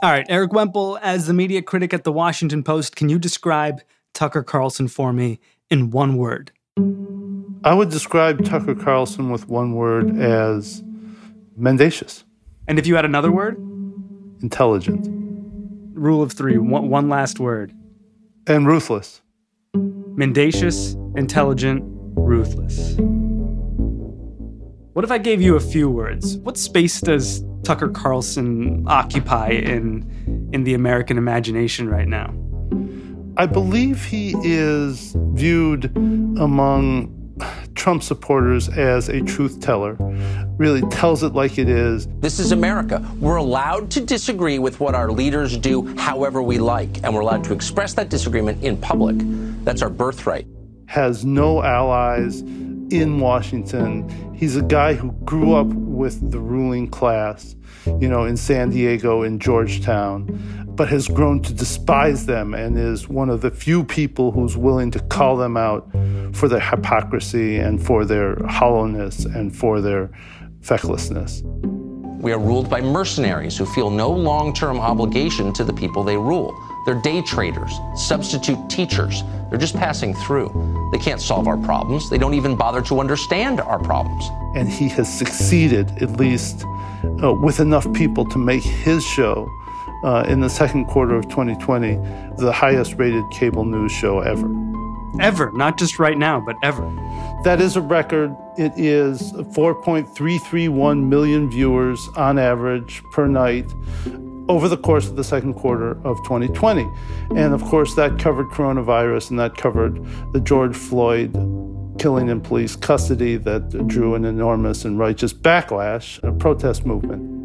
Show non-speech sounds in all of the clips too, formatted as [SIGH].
All right, Erik Wemple, as the media critic at the Washington Post, can you describe Tucker Carlson for me in one word? I would describe Tucker Carlson with one word as mendacious. And if you had another word? Intelligent. Rule of three, one, one last word. And ruthless. Mendacious, intelligent, ruthless. What if I gave you a few words? What space does Tucker Carlson occupy in in the American imagination right now? I believe he is viewed among Trump supporters as a truth teller, really tells it like it is. This is America. We're allowed to disagree with what our leaders do however we like, and we're allowed to express that disagreement in public. That's our birthright. Has no allies in Washington. He's a guy who grew up with the ruling class, you know, in San Diego, in Georgetown, but has grown to despise them and is one of the few people who's willing to call them out for their hypocrisy and for their hollowness and for their fecklessness. We are ruled by mercenaries who feel no long term obligation to the people they rule. They're day traders, substitute teachers. They're just passing through. They can't solve our problems. They don't even bother to understand our problems. And he has succeeded, at least uh, with enough people to make his show uh, in the second quarter of 2020 the highest rated cable news show ever. Ever, not just right now, but ever. That is a record. It is 4.331 million viewers on average per night over the course of the second quarter of 2020. And of course, that covered coronavirus and that covered the George Floyd killing in police custody that drew an enormous and righteous backlash, a protest movement.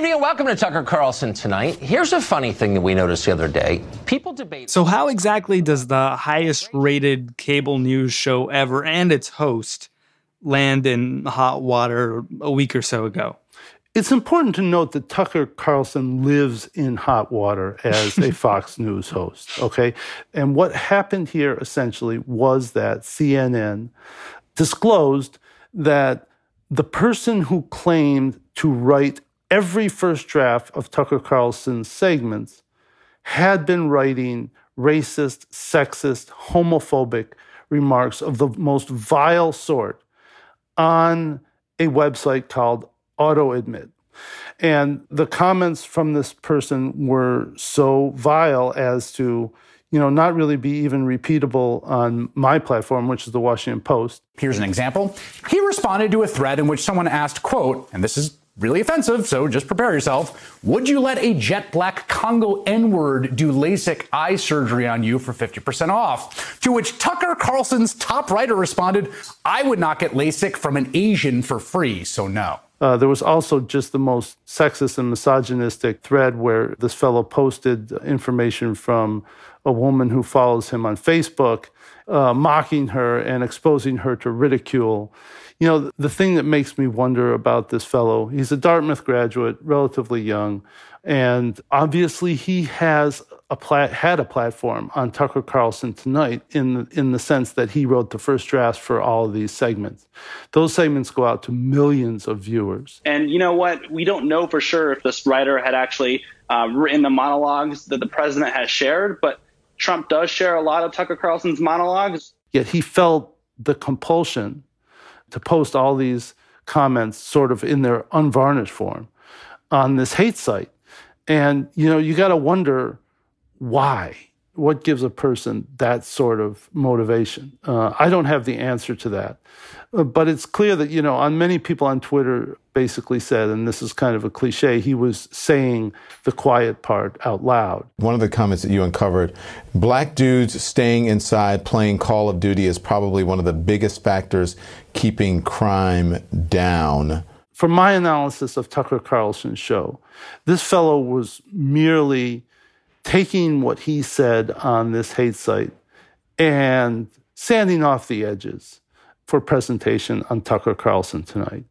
Evening and welcome to Tucker Carlson tonight. Here's a funny thing that we noticed the other day. People debate. So, how exactly does the highest rated cable news show ever and its host land in hot water a week or so ago? It's important to note that Tucker Carlson lives in hot water as a [LAUGHS] Fox News host, okay? And what happened here essentially was that CNN disclosed that the person who claimed to write every first draft of Tucker Carlson's segments had been writing racist, sexist, homophobic remarks of the most vile sort on a website called AutoAdmit. And the comments from this person were so vile as to, you know, not really be even repeatable on my platform, which is the Washington Post. Here's an example. He responded to a thread in which someone asked, quote, and this is really offensive, so just prepare yourself. Would you let a jet black Congo N word do LASIK eye surgery on you for 50% off? To which Tucker Carlson's top writer responded, I would not get LASIK from an Asian for free, so no. Uh, there was also just the most sexist and misogynistic thread where this fellow posted information from a woman who follows him on Facebook, uh, mocking her and exposing her to ridicule. You know, the thing that makes me wonder about this fellow, he's a Dartmouth graduate, relatively young, and obviously he has a plat- had a platform on Tucker Carlson tonight in the, in the sense that he wrote the first drafts for all of these segments. Those segments go out to millions of viewers. And you know what? We don't know for sure if this writer had actually uh, written the monologues that the president has shared, but Trump does share a lot of Tucker Carlson's monologues. Yet he felt the compulsion to post all these comments sort of in their unvarnished form on this hate site. And, you know, you got to wonder why? What gives a person that sort of motivation? Uh, I don't have the answer to that. Uh, but it's clear that, you know, on many people on Twitter basically said, and this is kind of a cliche, he was saying the quiet part out loud. One of the comments that you uncovered black dudes staying inside playing Call of Duty is probably one of the biggest factors keeping crime down. From my analysis of Tucker Carlson's show, this fellow was merely taking what he said on this hate site and sanding off the edges for presentation on Tucker Carlson tonight.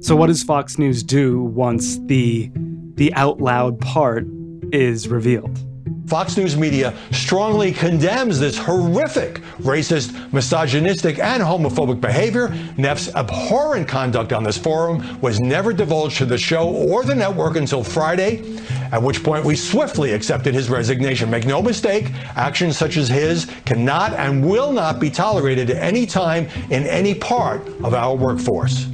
So what does Fox News do once the the out loud part is revealed? Fox News Media strongly condemns this horrific racist, misogynistic, and homophobic behavior. Neff's abhorrent conduct on this forum was never divulged to the show or the network until Friday, at which point we swiftly accepted his resignation. Make no mistake, actions such as his cannot and will not be tolerated at any time in any part of our workforce.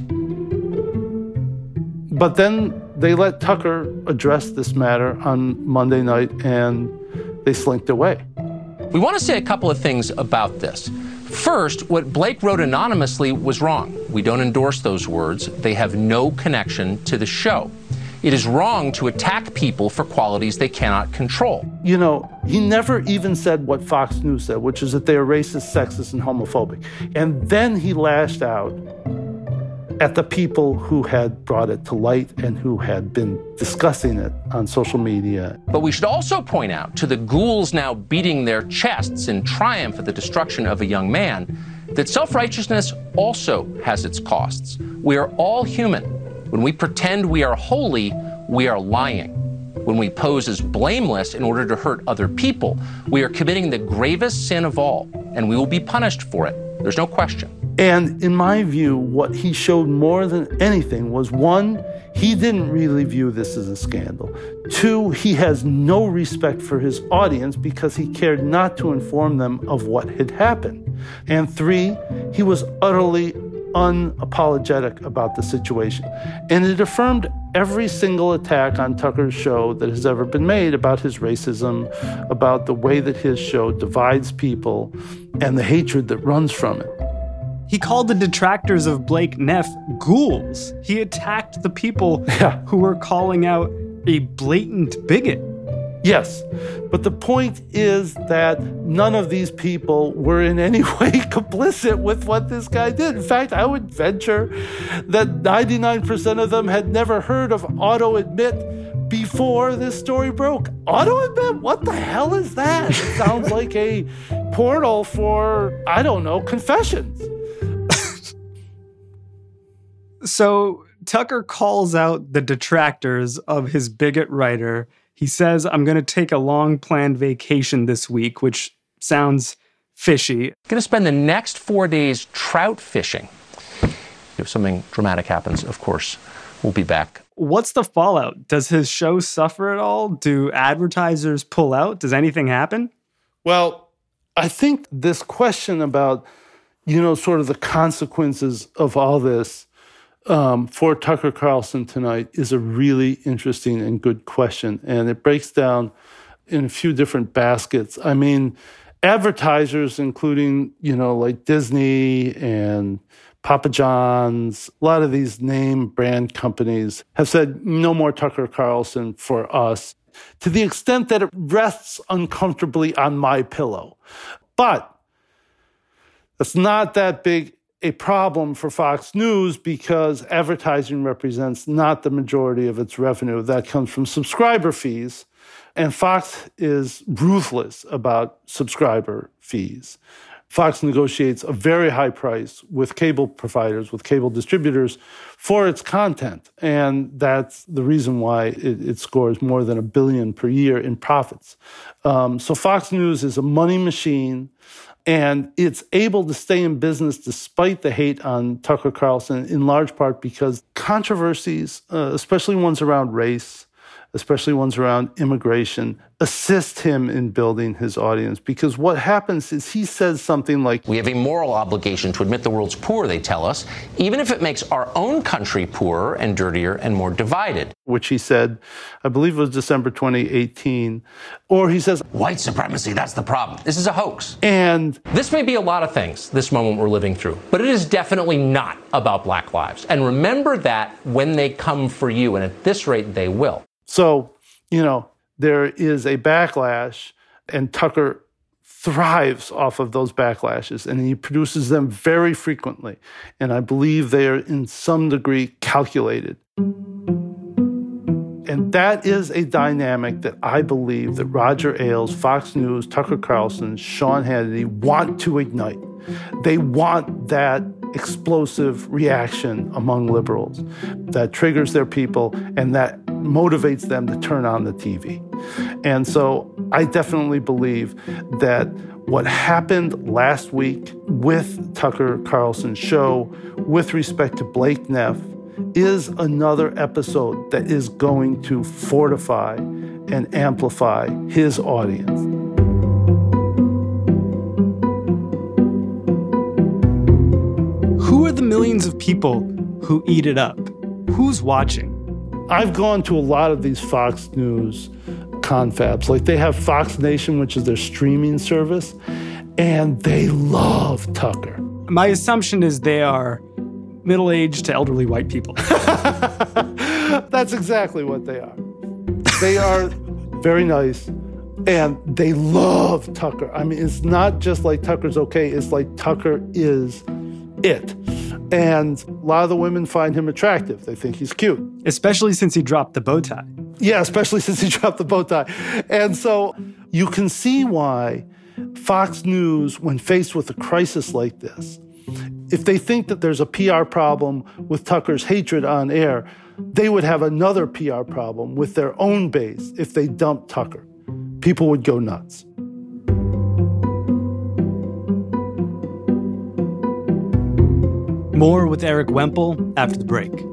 But then they let Tucker address this matter on Monday night and they slinked away. We want to say a couple of things about this. First, what Blake wrote anonymously was wrong. We don't endorse those words. They have no connection to the show. It is wrong to attack people for qualities they cannot control. You know, he never even said what Fox News said, which is that they are racist, sexist, and homophobic. And then he lashed out at the people who had brought it to light and who had been discussing it on social media. But we should also point out to the ghouls now beating their chests in triumph at the destruction of a young man that self righteousness also has its costs. We are all human. When we pretend we are holy, we are lying. When we pose as blameless in order to hurt other people, we are committing the gravest sin of all, and we will be punished for it. There's no question. And in my view, what he showed more than anything was one, he didn't really view this as a scandal. Two, he has no respect for his audience because he cared not to inform them of what had happened. And three, he was utterly unapologetic about the situation. And it affirmed every single attack on Tucker's show that has ever been made about his racism, about the way that his show divides people, and the hatred that runs from it. He called the detractors of Blake Neff ghouls. He attacked the people [LAUGHS] yeah. who were calling out a blatant bigot. Yes, but the point is that none of these people were in any [LAUGHS] way complicit with what this guy did. In fact, I would venture that 99% of them had never heard of AutoAdmit before this story broke. AutoAdmit? What the hell is that? It sounds [LAUGHS] like a portal for, I don't know, confessions. So Tucker calls out the detractors of his bigot writer. He says, I'm going to take a long planned vacation this week, which sounds fishy. Going to spend the next four days trout fishing. If something dramatic happens, of course, we'll be back. What's the fallout? Does his show suffer at all? Do advertisers pull out? Does anything happen? Well, I think this question about, you know, sort of the consequences of all this um, for Tucker Carlson tonight is a really interesting and good question. And it breaks down in a few different baskets. I mean, advertisers, including, you know, like Disney and Papa John's, a lot of these name brand companies have said no more Tucker Carlson for us to the extent that it rests uncomfortably on my pillow. But it's not that big a problem for Fox News because advertising represents not the majority of its revenue. That comes from subscriber fees. And Fox is ruthless about subscriber fees. Fox negotiates a very high price with cable providers, with cable distributors for its content. And that's the reason why it, it scores more than a billion per year in profits. Um, so Fox News is a money machine and it's able to stay in business despite the hate on Tucker Carlson, in large part because controversies, uh, especially ones around race, especially ones around immigration, assist him in building his audience. Because what happens is he says something like We have a moral obligation to admit the world's poor, they tell us, even if it makes our own country poorer and dirtier and more divided. Which he said, I believe it was December 2018. Or he says, White supremacy, that's the problem. This is a hoax. And this may be a lot of things, this moment we're living through, but it is definitely not about black lives. And remember that when they come for you, and at this rate, they will. So, you know, there is a backlash, and Tucker thrives off of those backlashes, and he produces them very frequently. And I believe they are in some degree calculated. And that is a dynamic that I believe that Roger Ailes, Fox News, Tucker Carlson, Sean Hannity want to ignite. They want that explosive reaction among liberals that triggers their people and that motivates them to turn on the TV. And so I definitely believe that what happened last week with Tucker Carlson's show with respect to Blake Neff is another episode that is going to fortify and amplify his audience. Who are the millions of people who eat it up? Who's watching? I've gone to a lot of these Fox News confabs. Like they have Fox Nation, which is their streaming service, and they love Tucker. My assumption is they are middle aged to elderly white people. [LAUGHS] That's exactly what they are. They are very nice and they love Tucker. I mean, it's not just like Tucker's okay, it's like Tucker is it. And a lot of the women find him attractive. They think he's cute. Especially since he dropped the bow tie. Yeah, especially since he [LAUGHS] dropped the bow tie. And so you can see why Fox News, when faced with a crisis like this, if they think that there's a PR problem with Tucker's hatred on air, they would have another PR problem with their own base if they dumped Tucker. People would go nuts. More with Erik Wemple after the break.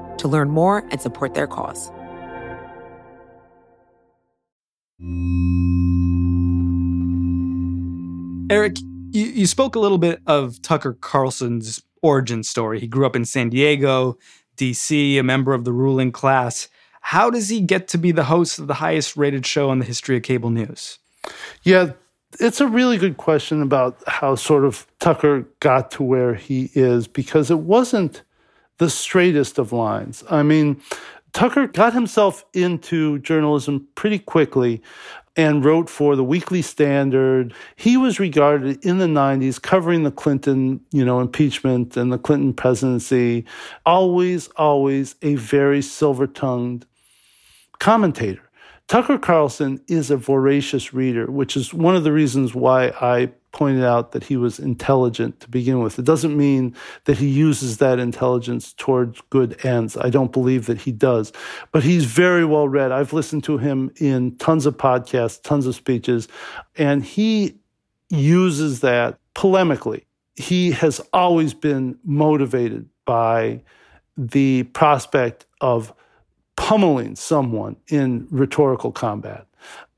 to learn more and support their cause. Erik, you, you spoke a little bit of Tucker Carlson's origin story. He grew up in San Diego, DC, a member of the ruling class. How does he get to be the host of the highest rated show in the history of cable news? Yeah, It's a really good question about how sort of Tucker got to where he is because it wasn't the straightest of lines. I mean, Tucker got himself into journalism pretty quickly and wrote for the Weekly Standard. He was regarded in the 90s covering the Clinton, you know, impeachment and the Clinton presidency, always always a very silver-tongued commentator. Tucker Carlson is a voracious reader, which is one of the reasons why I pointed out that he was intelligent to begin with. It doesn't mean that he uses that intelligence towards good ends. I don't believe that he does. But he's very well read. I've listened to him in tons of podcasts, tons of speeches, and he uses that polemically. He has always been motivated by the prospect of pummeling someone in rhetorical combat.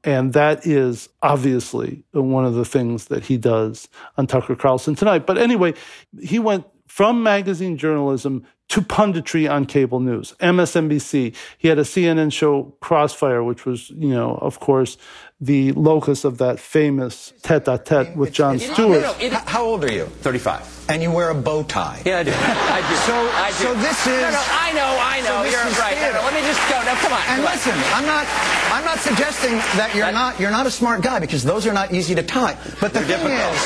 And that is obviously one of the things that he does on Tucker Carlson tonight. But anyway, he went from magazine journalism to punditry on cable news, MSNBC. He had a CNN show, Crossfire, which was, you know, of course, the locus of that famous tete-a-tete with Jon Stewart. No, no, How old are you? 35. And you wear a bow tie. Yeah, I do. I do. So, I do. so this is. No, no, I know, I know. So you're right. No, no, let me just go. Now, come on. And come listen, on. I'm not, I'm not suggesting that you're That- not, you're not a smart guy because those are not easy to tie. But the thing difficult. is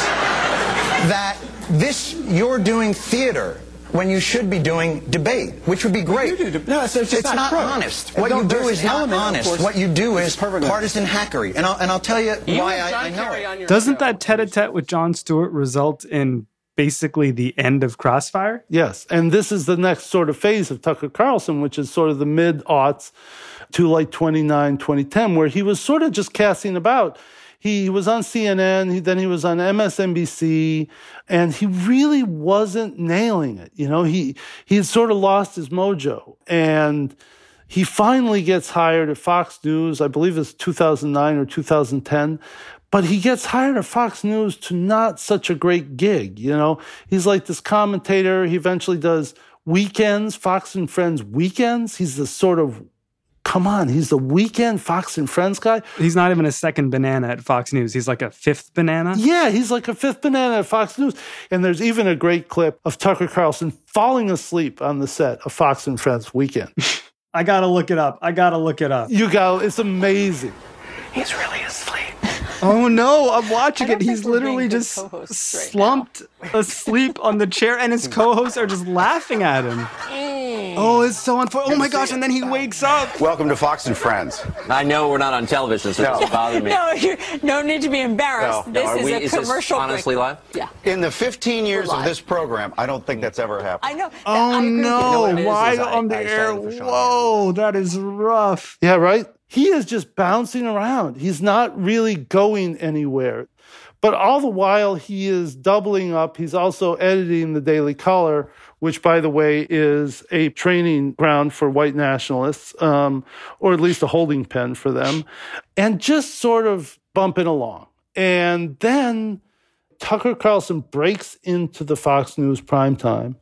that this, you're doing theater when you should be doing debate, which would be great. You do no, it's- it's just it's not not, honest. What you do is not honest. What you do is partisan hackery. And I'll, and I'll tell you You why I, I know it. Doesn't show. that tete-a-tete with Jon Stewart result in basically the end of Crossfire? Yes. And this is the next sort of phase of Tucker Carlson, which is sort of the mid aughts to like 29, 2010, where he was sort of just casting about. He was on CNN, he, then he was on MSNBC, and he really wasn't nailing it. You know, he, he had sort of lost his mojo. And he finally gets hired at Fox News, I believe it's 2009 or 2010. But he gets hired at Fox News to not such a great gig. You know, he's like this commentator. He eventually does weekends, Fox and Friends weekends. He's the sort of, come on, he's the weekend Fox and Friends guy. He's not even a second banana at Fox News. He's like a fifth banana. Yeah, he's like a fifth banana at Fox News. And there's even a great clip of Tucker Carlson falling asleep on the set of Fox and Friends weekend. [LAUGHS] I gotta look it up. I gotta look it up. you go, it's amazing. He's really asleep. Oh no, I'm watching it. He's literally just right slumped asleep on the chair, and his co-hosts are just laughing at him. Hmm. Oh, it's so unfortunate. Oh my gosh! And then he wakes up. Welcome to Fox and Friends. I know we're not on television, so it doesn't bother me. [LAUGHS] No, you no need to be embarrassed. No. this Are is we- a is this commercial. honestly break. live? Yeah, In the 15 years of this program, I don't think that's ever happened. I know. Oh I agree no! what it is, Why is I- on the I air? started Whoa, that is rough. Yeah, right? He is just bouncing around. He's not really going anywhere. But all the while, he is doubling up. He's also editing the Daily Caller, which, by the way, is a training ground for white nationalists, um, or at least a holding pen for them, and just sort of bumping along. And then Tucker Carlson breaks into the Fox News primetime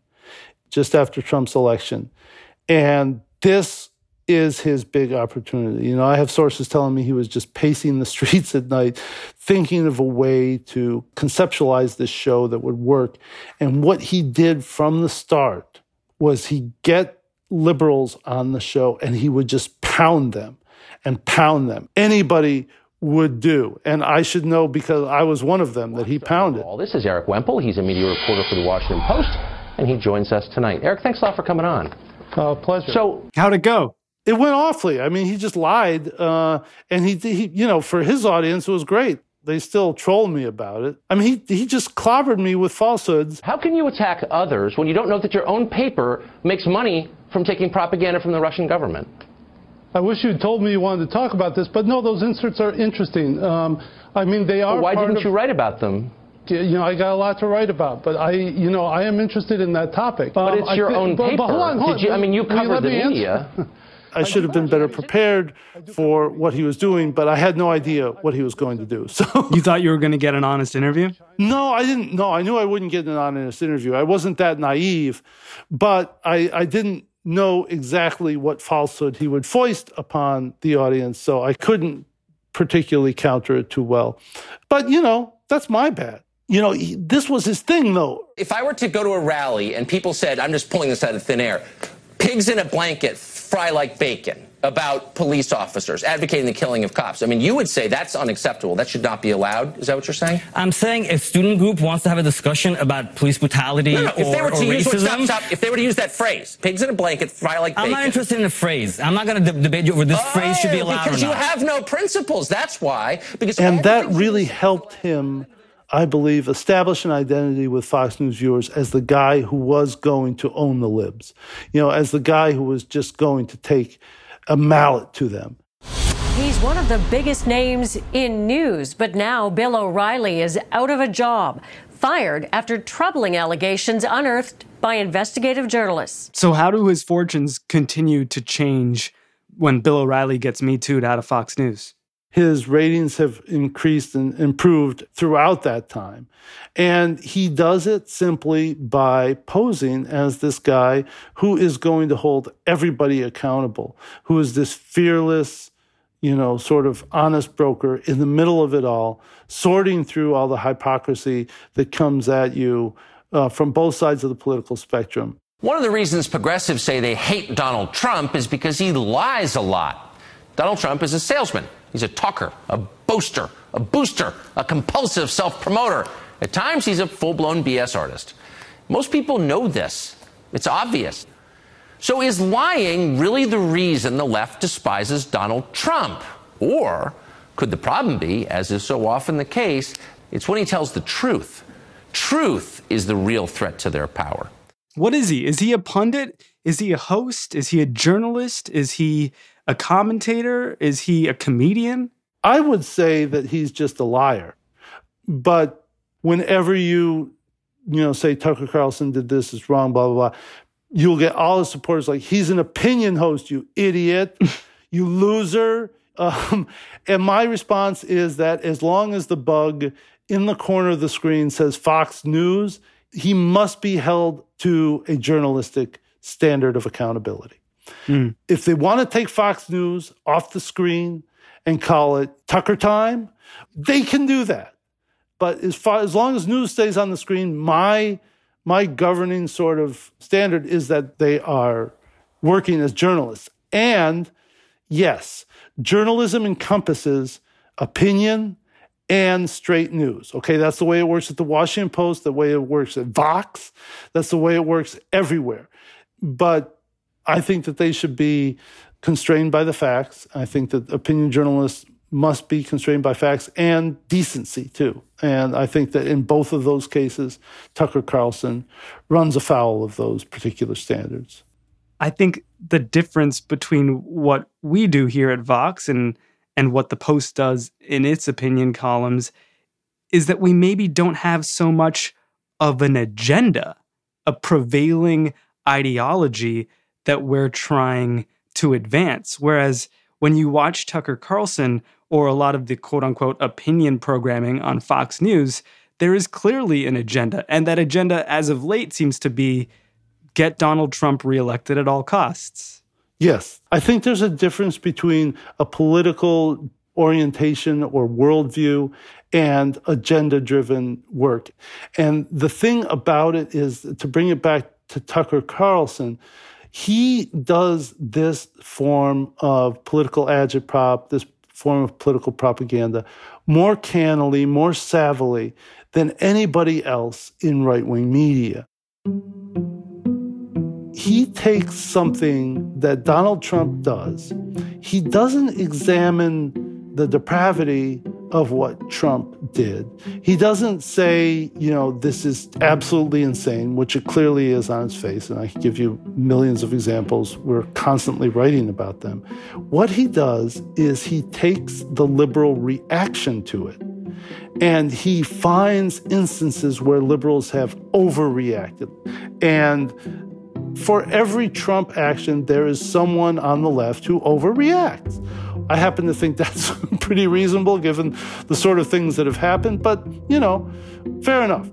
just after Trump's election. And this is his big opportunity. You know, I have sources telling me he was just pacing the [LAUGHS] streets at night, thinking of a way to conceptualize this show that would work. And what he did from the start was he get liberals on the show and he would just pound them and pound them. Anybody would do. And I should know because I was one of them that he pounded. All this is Erik Wemple. He's a media reporter for the Washington Post, and he joins us tonight. Eric, thanks a lot for coming on. Uh, pleasure. So, How'd it go? It went awfully. I mean, he just lied, uh, and he, he, you know, for his audience, it was great. They still troll me about it. I mean, he he just clobbered me with falsehoods. how can you attack others when you don't know that your own paper makes money from taking propaganda from the Russian government? I wish you'd told me you wanted to talk about this, but no, those inserts are interesting. Um, I mean, they are. Well, why part didn't of- you write about them? You know, I got a lot to write about, but I, you know, I am interested in that topic. But it's your own paper. Did you- I mean, you covered the media. [LAUGHS] I should have been better prepared for what he was doing, but I had no idea what he was going to do. [LAUGHS] So You thought you were going to get an honest interview? No, I didn't. No, I knew I wouldn't get an honest interview. I wasn't that naive, but I, I didn't know exactly what falsehood he would foist upon the audience. So I couldn't particularly counter it too well. But, you know, that's my bad. You know, he, this was his thing, though. If I were to go to a rally and people said, I'm just pulling this out of thin air, pigs in a blanket fry like bacon about police officers advocating the killing of cops. I mean, you would say that's unacceptable. That should not be allowed. Is that what you're saying? I'm saying if student group wants to have a discussion about police brutality No, no, if they or, were to or use racism, stop, stop, if they were to use that phrase, pigs in a blanket fry like I'm not interested in the phrase. I'm not going to de- debate you over this phrase should be Oh, allowed because or you have no principles. That's why. Because And that really helped him, I believe, establish an identity with Fox News viewers as the guy who was going to own the libs, you know, as the guy who was just going to take a mallet to them. He's one of the biggest names in news, but now Bill O'Reilly is out of a job, fired after troubling allegations unearthed by investigative journalists. So, how do his fortunes continue to change when Bill O'Reilly gets Me Too'd out of Fox News? His ratings have increased and improved throughout that time. And he does it simply by posing as this guy who is going to hold everybody accountable, who is this fearless, you know, sort of honest broker in the middle of it all, sorting through all the hypocrisy that comes at you uh, from both sides of the political spectrum. One of the reasons progressives say they hate Donald Trump is because he lies a lot. Donald Trump is a salesman. He's a talker, a boaster, a booster, a compulsive self promoter. At times, he's a full blown BS artist. Most people know this. It's obvious. So, is lying really the reason the left despises Donald Trump? Or could the problem be, as is so often the case, it's when he tells the truth? Truth is the real threat to their power. What is he? Is he a pundit? Is he a host? Is he a journalist? Is he a commentator? Is he a comedian? I would say that he's just a liar. But whenever you, you know, say Tucker Carlson did this, it's wrong, blah, blah, blah, you'll get all the supporters like, he's an opinion host, you idiot, [LAUGHS] you loser. Um, and my response is that as long as the bug in the corner of the screen says Fox News, he must be held to a journalistic standard of accountability. Hmm. If they want to take Fox News off the screen and call it Tucker time, they can do that. But as far as long as news stays on the screen, my my governing sort of standard is that they are working as journalists. And yes, journalism encompasses opinion and straight news. Okay, that's the way it works at the Washington Post, the way it works at Vox, that's the way it works everywhere. But I think that they should be constrained by the facts. I think that opinion journalists must be constrained by facts and decency too. And I think that in both of those cases, Tucker Carlson runs afoul of those particular standards. I think the difference between what we do here at Vox and and what the Post does in its opinion columns is that we maybe don't have so much of an agenda, a prevailing ideology that we're trying to advance. Whereas when you watch Tucker Carlson or a lot of the quote unquote opinion programming on Fox News, there is clearly an agenda. And that agenda, as of late, seems to be get Donald Trump reelected at all costs. Yes. I think there's a difference between a political orientation or worldview and agenda driven work. And the thing about it is to bring it back to Tucker Carlson, he does this form of political agitprop, this form of political propaganda more cannily, more savvily than anybody else in right wing media. He takes something that Donald Trump does, he doesn't examine the depravity of what Trump did. He doesn't say, you know, this is absolutely insane, which it clearly is on its face. And I can give you millions of examples. We're constantly writing about them. What he does is he takes the liberal reaction to it and he finds instances where liberals have overreacted. And for every Trump action, there is someone on the left who overreacts. I happen to think that's [LAUGHS] pretty reasonable given the sort of things that have happened, but you know, fair enough.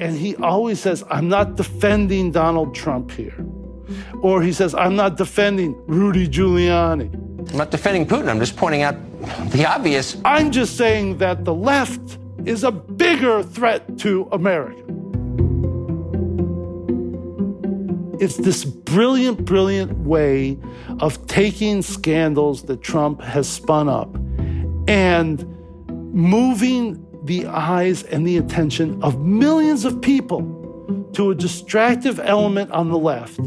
And he always says, I'm not defending Donald Trump here. Or he says, I'm not defending Rudy Giuliani. I'm not defending Putin. I'm just pointing out the obvious. I'm just saying that the left is a bigger threat to America. It's this brilliant, brilliant way of taking scandals that Trump has spun up and moving the eyes and the attention of millions of people to a distractive element on the left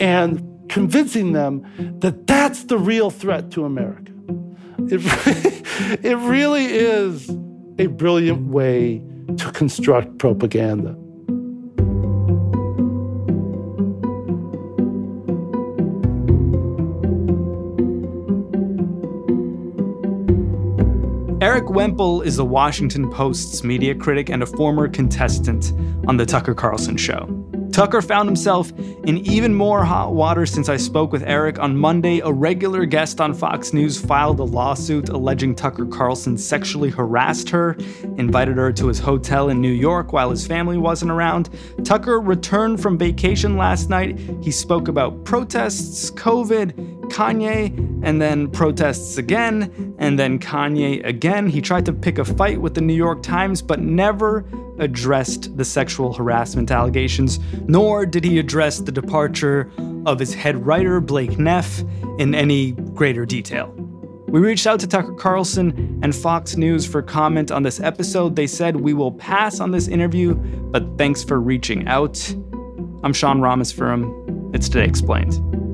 and convincing them that that's the real threat to America. It, [LAUGHS] it really is a brilliant way to construct propaganda. Erik Wemple is the Washington Post's media critic and a former contestant on The Tucker Carlson Show. Tucker found himself in even more hot water since I spoke with Erik on Monday. A regular guest on Fox News filed a lawsuit alleging Tucker Carlson sexually harassed her, invited her to his hotel in New York while his family wasn't around. Tucker returned from vacation last night. He spoke about protests, COVID, Kanye, and then protests again, and then Kanye again. He tried to pick a fight with the New York Times, but never addressed the sexual harassment allegations, nor did he address the departure of his head writer, Blake Neff, in any greater detail. We reached out to Tucker Carlson and Fox News for comment on this episode. They said, We will pass on this interview, but thanks for reaching out. I'm Sean Ramos Rameswaram. It's Today Explained.